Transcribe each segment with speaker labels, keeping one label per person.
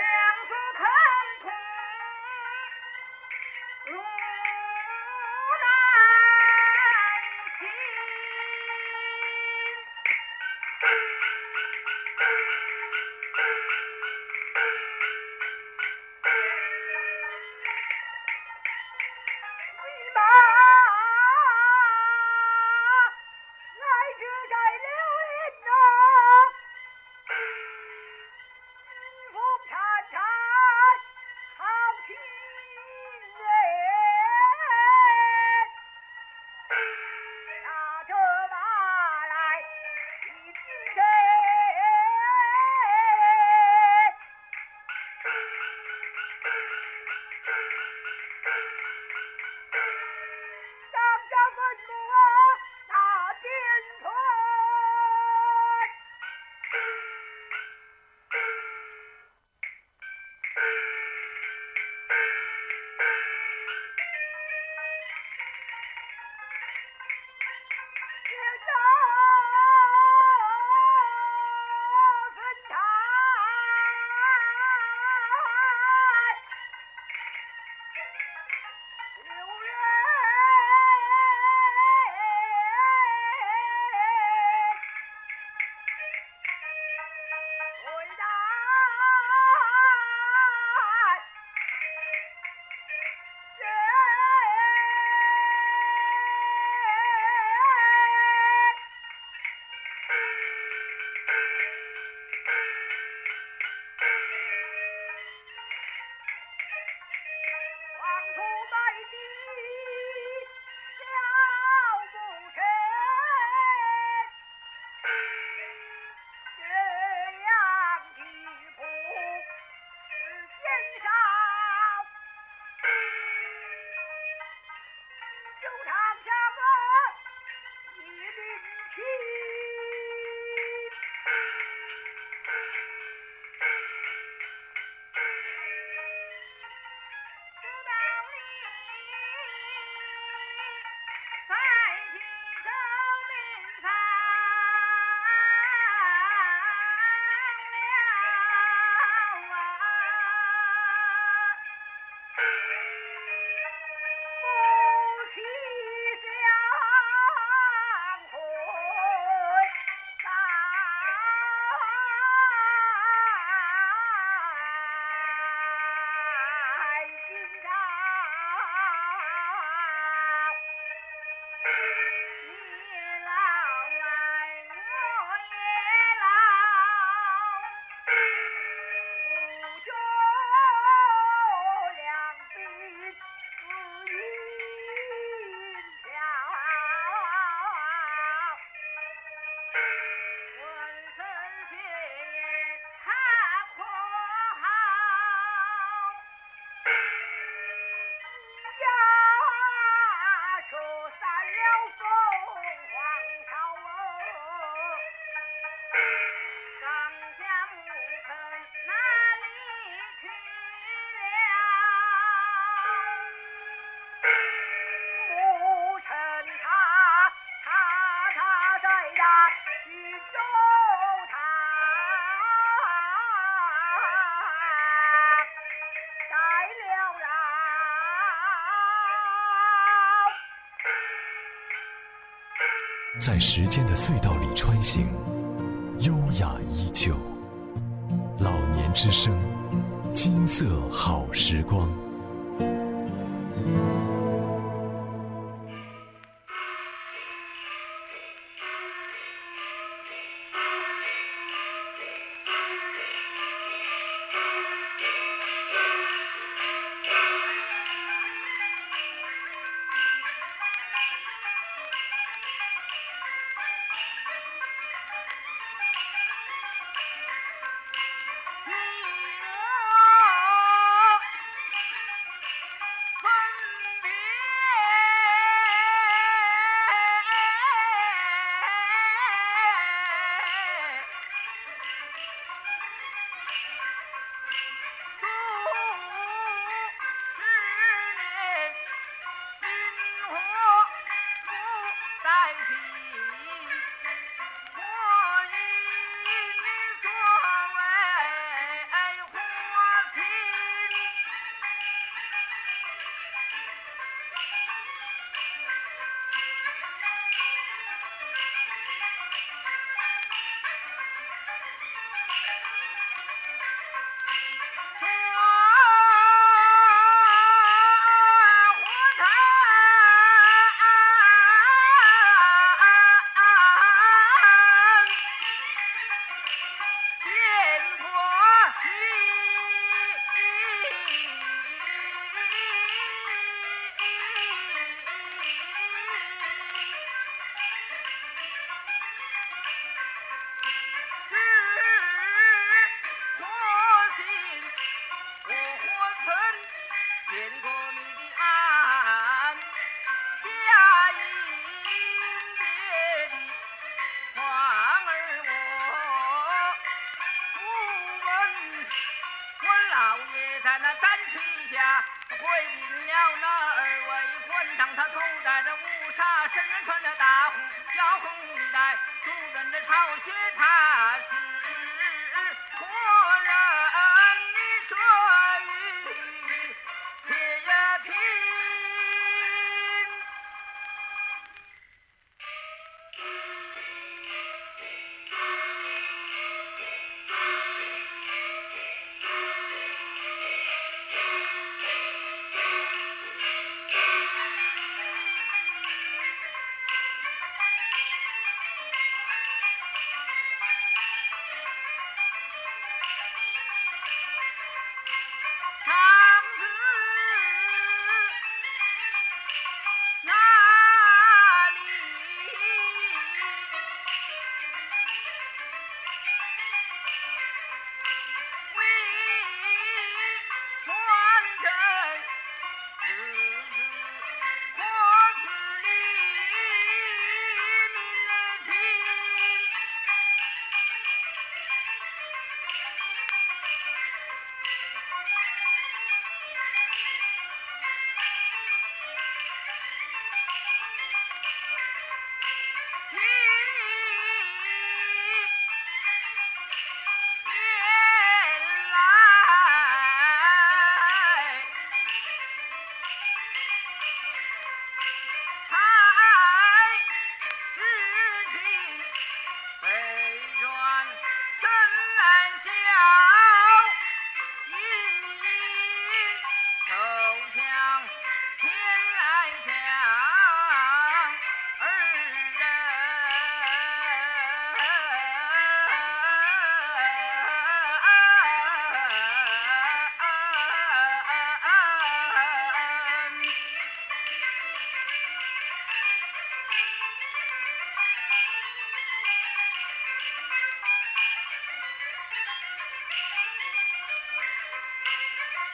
Speaker 1: 娘子疼。I did it! 在
Speaker 2: 时间的隧道里穿行优雅依旧。老年之声金色好时光。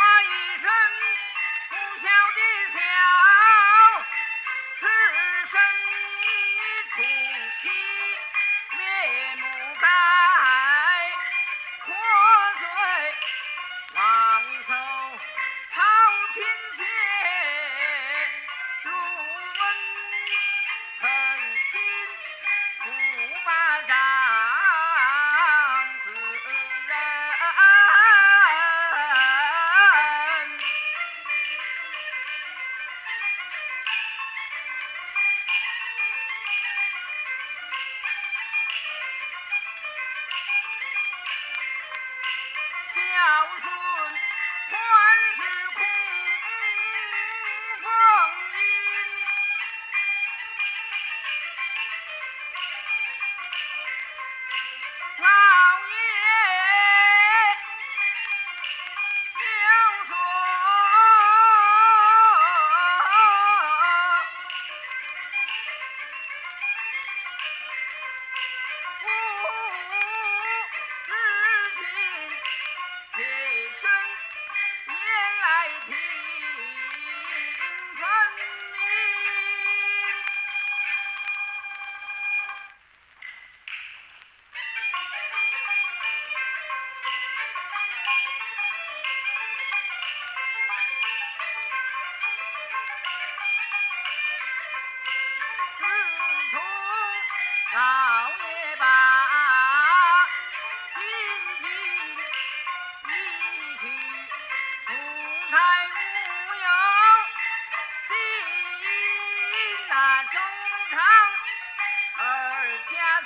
Speaker 1: my 中堂，二家